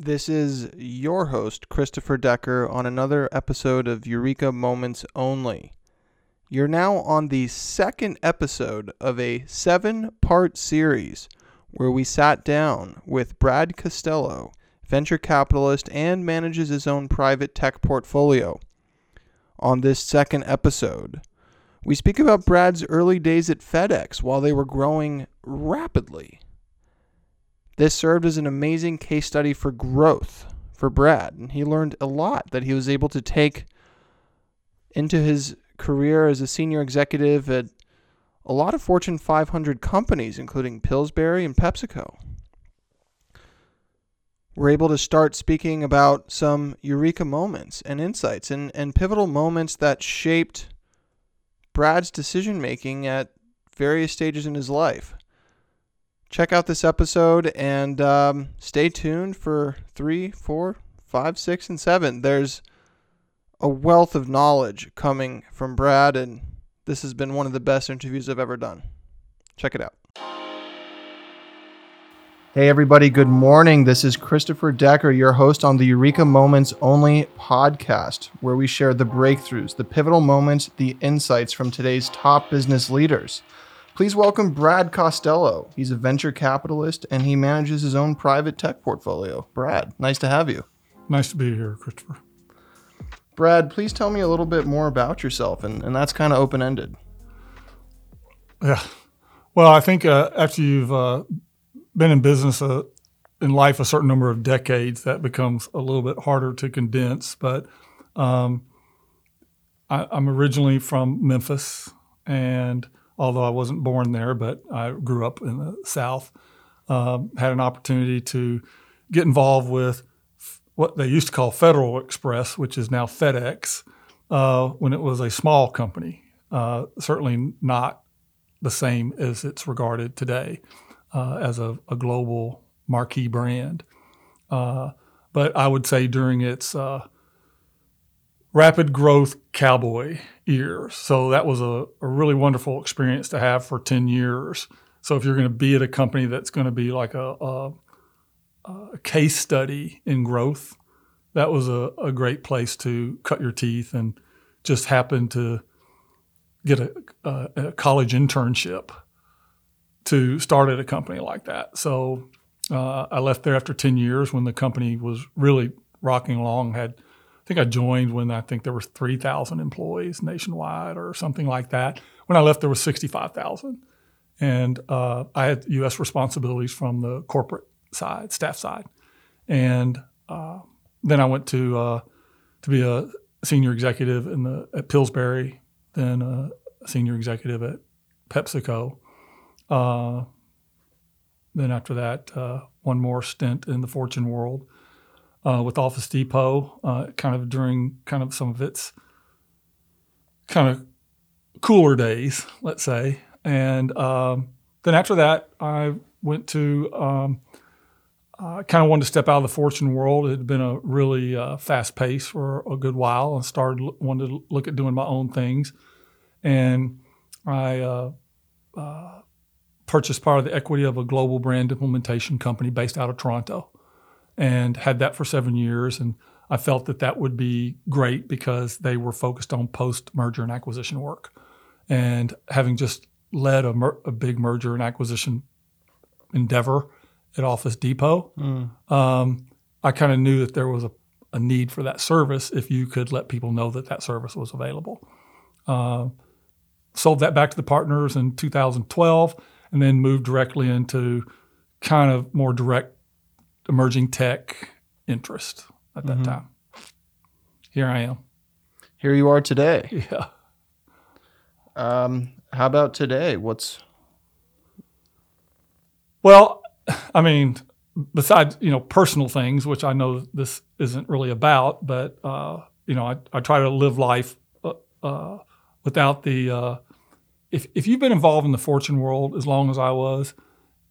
This is your host, Christopher Decker, on another episode of Eureka Moments Only. You're now on the second episode of a seven part series where we sat down with Brad Costello, venture capitalist and manages his own private tech portfolio. On this second episode, we speak about Brad's early days at FedEx while they were growing rapidly. This served as an amazing case study for growth for Brad, and he learned a lot that he was able to take into his career as a senior executive at a lot of Fortune 500 companies, including Pillsbury and PepsiCo. We're able to start speaking about some eureka moments and insights and, and pivotal moments that shaped Brad's decision making at various stages in his life check out this episode and um, stay tuned for three, four, five, six, and seven. There's a wealth of knowledge coming from Brad, and this has been one of the best interviews I've ever done. Check it out. Hey, everybody, good morning. This is Christopher Decker, your host on the Eureka Moments Only podcast, where we share the breakthroughs, the pivotal moments, the insights from today's top business leaders. Please welcome Brad Costello. He's a venture capitalist and he manages his own private tech portfolio. Brad, nice to have you. Nice to be here, Christopher. Brad, please tell me a little bit more about yourself, and, and that's kind of open ended. Yeah. Well, I think uh, after you've uh, been in business uh, in life a certain number of decades, that becomes a little bit harder to condense. But um, I, I'm originally from Memphis and although I wasn't born there, but I grew up in the South. Um, had an opportunity to get involved with what they used to call Federal Express, which is now FedEx, uh, when it was a small company. Uh, certainly not the same as it's regarded today uh, as a, a, global marquee brand. Uh, but I would say during its uh, rapid growth cowboy years. So that was a, a, really wonderful experience to have for 10 years. So if you're going to be at a company that's going to be like a, a, a case study in growth, that was a, a, great place to cut your teeth and just happen to get a, a college internship to start at a company like that. So uh, I left there after 10 years when the company was really rocking along, had – think I joined when I think there were 3,000 employees nationwide or something like that. When I left, there was 65,000. And uh, I had U.S. responsibilities from the corporate side, staff side. And uh, then I went to uh, to be a senior executive in the at Pillsbury, then a senior executive at PepsiCo. Uh, then after that, uh, one more stint in the Fortune world uh, with Office Depot, uh, kind of during kind of some of its kind of cooler days, let's say. And um, then after that, I went to um, I kind of wanted to step out of the fortune world. It had been a really uh, fast pace for a good while, and started wanted to look at doing my own things. And I uh, uh, purchased part of the equity of a global brand implementation company based out of Toronto and had that for seven years. And I felt that that would be great because they were focused on post merger and acquisition work. And having just led a, mer- a, big merger and acquisition endeavor at Office Depot, mm. um, I kind of knew that there was a, a, need for that service if you could let people know that that service was available. Uh, sold that back to the partners in 2012 and then moved directly into kind of more direct emerging tech interest at that mm-hmm. time. Here I am. Here you are today. Yeah. Um, how about today? What's well, I mean, besides you know personal things, which I know this isn't really about, but uh, you know, I, I try to live life uh, uh, without the. Uh, if if you've been involved in the fortune world as long as I was,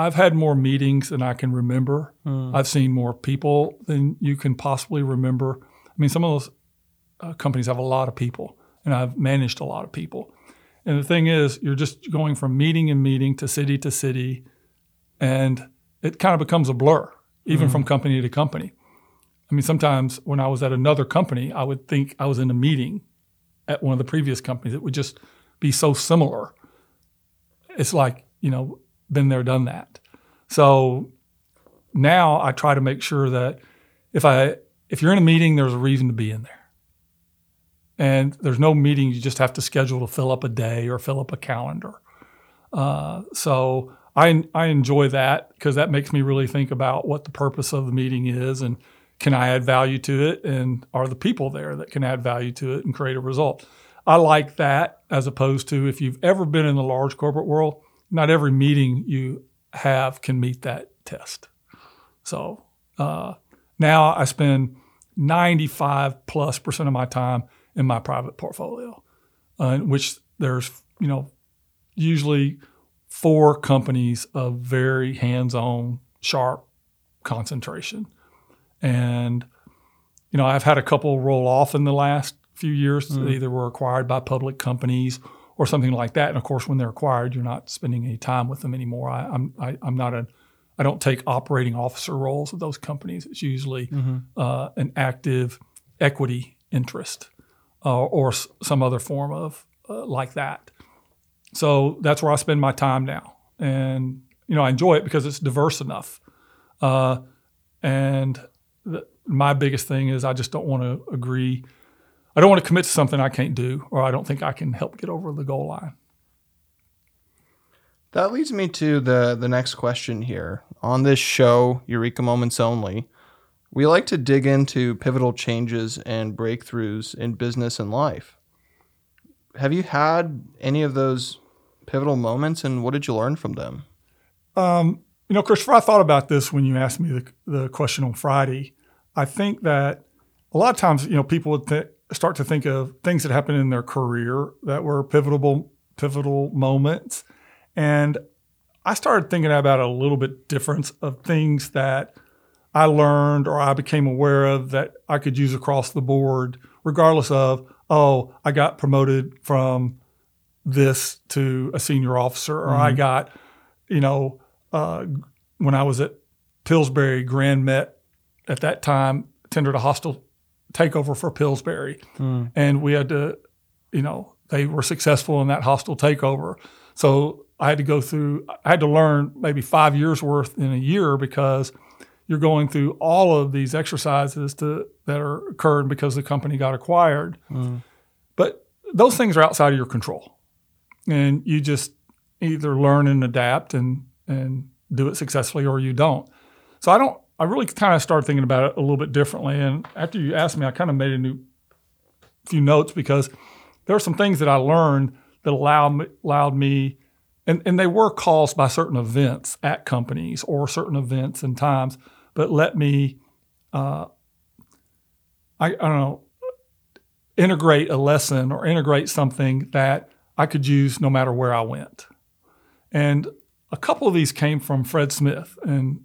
I've had more meetings than I can remember. Mm. I've seen more people than you can possibly remember. I mean, some of those uh, companies have a lot of people, and I've managed a lot of people. And the thing is, you're just going from meeting and meeting to city to city, and it kind of becomes a blur, even mm. from company to company. I mean, sometimes when I was at another company, I would think I was in a meeting at one of the previous companies. It would just be so similar. It's like, you know, been there, done that. So now I try to make sure that if I if you're in a meeting, there's a reason to be in there. And there's no meeting you just have to schedule to fill up a day or fill up a calendar. Uh, so I I enjoy that because that makes me really think about what the purpose of the meeting is and can I add value to it and are the people there that can add value to it and create a result. I like that as opposed to if you've ever been in the large corporate world, not every meeting you have can meet that test. So uh, now I spend 95 plus percent of my time in my private portfolio, uh, in which there's you know usually four companies of very hands-on, sharp concentration, and you know I've had a couple roll off in the last few years. Mm. They either were acquired by public companies or something like that. And of course, when they're acquired, you're not spending any time with them anymore. I, I'm I, am i am not a I don't take operating officer roles of those companies. It's usually mm-hmm. uh, an active equity interest uh, or s- some other form of uh, like that. So that's where I spend my time now, and you know I enjoy it because it's diverse enough. Uh, and the, my biggest thing is I just don't want to agree. I don't want to commit to something I can't do, or I don't think I can help get over the goal line. That leads me to the the next question here. On this show, Eureka Moments Only, we like to dig into pivotal changes and breakthroughs in business and life. Have you had any of those pivotal moments, and what did you learn from them? Um, you know, Christopher, I thought about this when you asked me the, the question on Friday. I think that a lot of times, you know, people would th- start to think of things that happened in their career that were pivotal pivotal moments and I started thinking about a little bit difference of things that I learned or I became aware of that I could use across the board, regardless of, oh, I got promoted from this to a senior officer, or mm-hmm. I got, you know, uh, when I was at Pillsbury, Grand Met at that time tendered a hostile takeover for Pillsbury. Mm. And we had to, you know, they were successful in that hostile takeover. So I had to go through, I had to learn maybe five years worth in a year because you're going through all of these exercises to, that are occurred because the company got acquired. Mm. But those things are outside of your control. And you just either learn and adapt and, and do it successfully or you don't. So I don't, I really kind of started thinking about it a little bit differently. And after you asked me, I kind of made a new few notes because there are some things that I learned that allowed, allowed me and, and they were caused by certain events at companies or certain events and times, but let me, uh, I, I don't know, integrate a lesson or integrate something that I could use no matter where I went. And a couple of these came from Fred Smith. And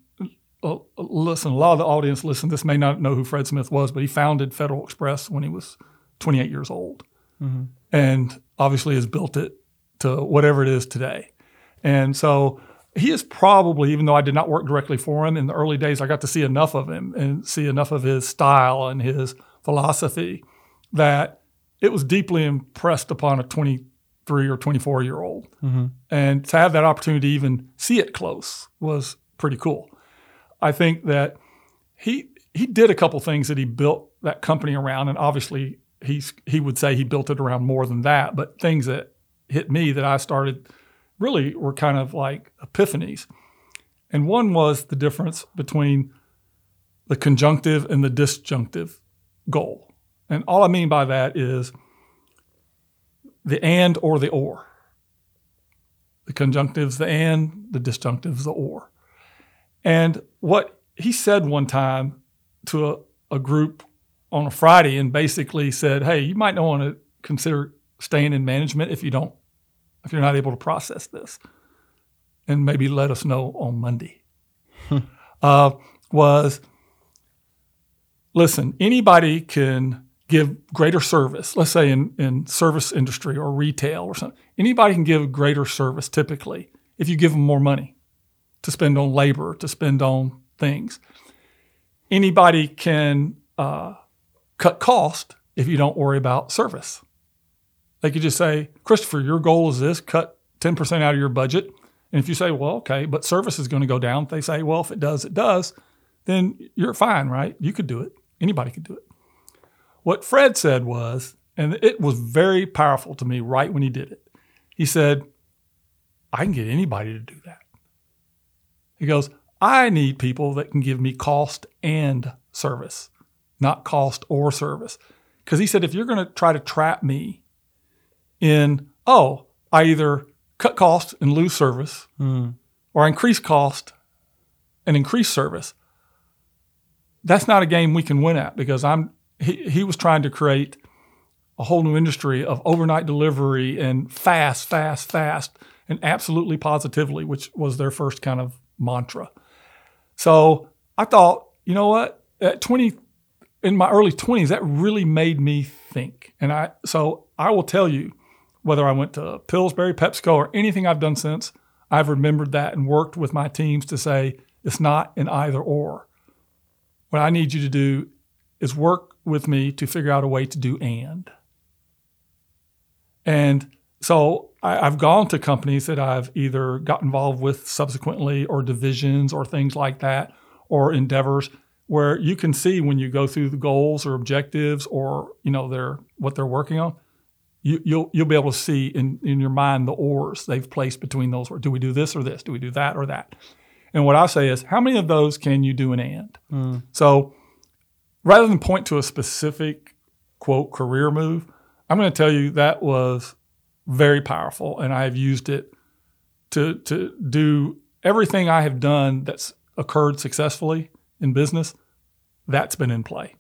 listen, a lot of the audience, listen, this may not know who Fred Smith was, but he founded Federal Express when he was 28 years old. Mm-hmm. And obviously has built it to whatever it is today. And so he is probably, even though I did not work directly for him in the early days, I got to see enough of him and see enough of his style and his philosophy that it was deeply impressed upon a 23 or 24 year old. Mm-hmm. And to have that opportunity to even see it close was pretty cool. I think that he he did a couple things that he built that company around, and obviously he's he would say he built it around more than that, but things that hit me that I started really were kind of like epiphanies. And one was the difference between the conjunctive and the disjunctive goal. And all I mean by that is the and or the or. The conjunctive's the and, the disjunctive's the or. And what he said one time to a, a group on a Friday and basically said, hey, you might not want to consider staying in management if you don't if you're not able to process this. And maybe let us know on Monday. uh, was listen, anybody can give greater service, let's say in, in service industry or retail or something. Anybody can give greater service typically if you give them more money to spend on labor, to spend on things. Anybody can uh, cut cost if you don't worry about service. They could just say, Christopher, your goal is this, cut 10% out of your budget. And if you say, well, okay, but service is going to go down, they say, well, if it does, it does, then you're fine, right? You could do it. Anybody could do it. What Fred said was, and it was very powerful to me right when he did it. He said, I can get anybody to do that. He goes, I need people that can give me cost and service, not cost or service. Because he said, if you're going to try to trap me in, oh, I either cut cost and lose service, Mm. or increase cost and increase service, that's not a game we can win at because I'm he, he was trying to create a whole new industry of overnight delivery and fast, fast, fast, and absolutely positively, which was their first kind of mantra. So I thought, you know what? At 20, in my early 20s, that really made me think. And I, so I will tell you, whether I went to Pillsbury, PepsiCo, or anything I've done since, I've remembered that and worked with my teams to say it's not an either or. What I need you to do is work with me to figure out a way to do and. And so I, I've gone to companies that I've either got involved with subsequently or divisions or things like that or endeavors where you can see when you go through the goals or objectives or you know their what they're working on you, you'll you'll be able to see in, in your mind the ors they've placed between those. Do we do this or this? Do we do that or that? And what I say is, how many of those can you do an and? Mm. So rather than point to a specific quote career move, I'm going to tell you that was very powerful, and I have used it to to do everything I have done that's occurred successfully in business. That's been in play.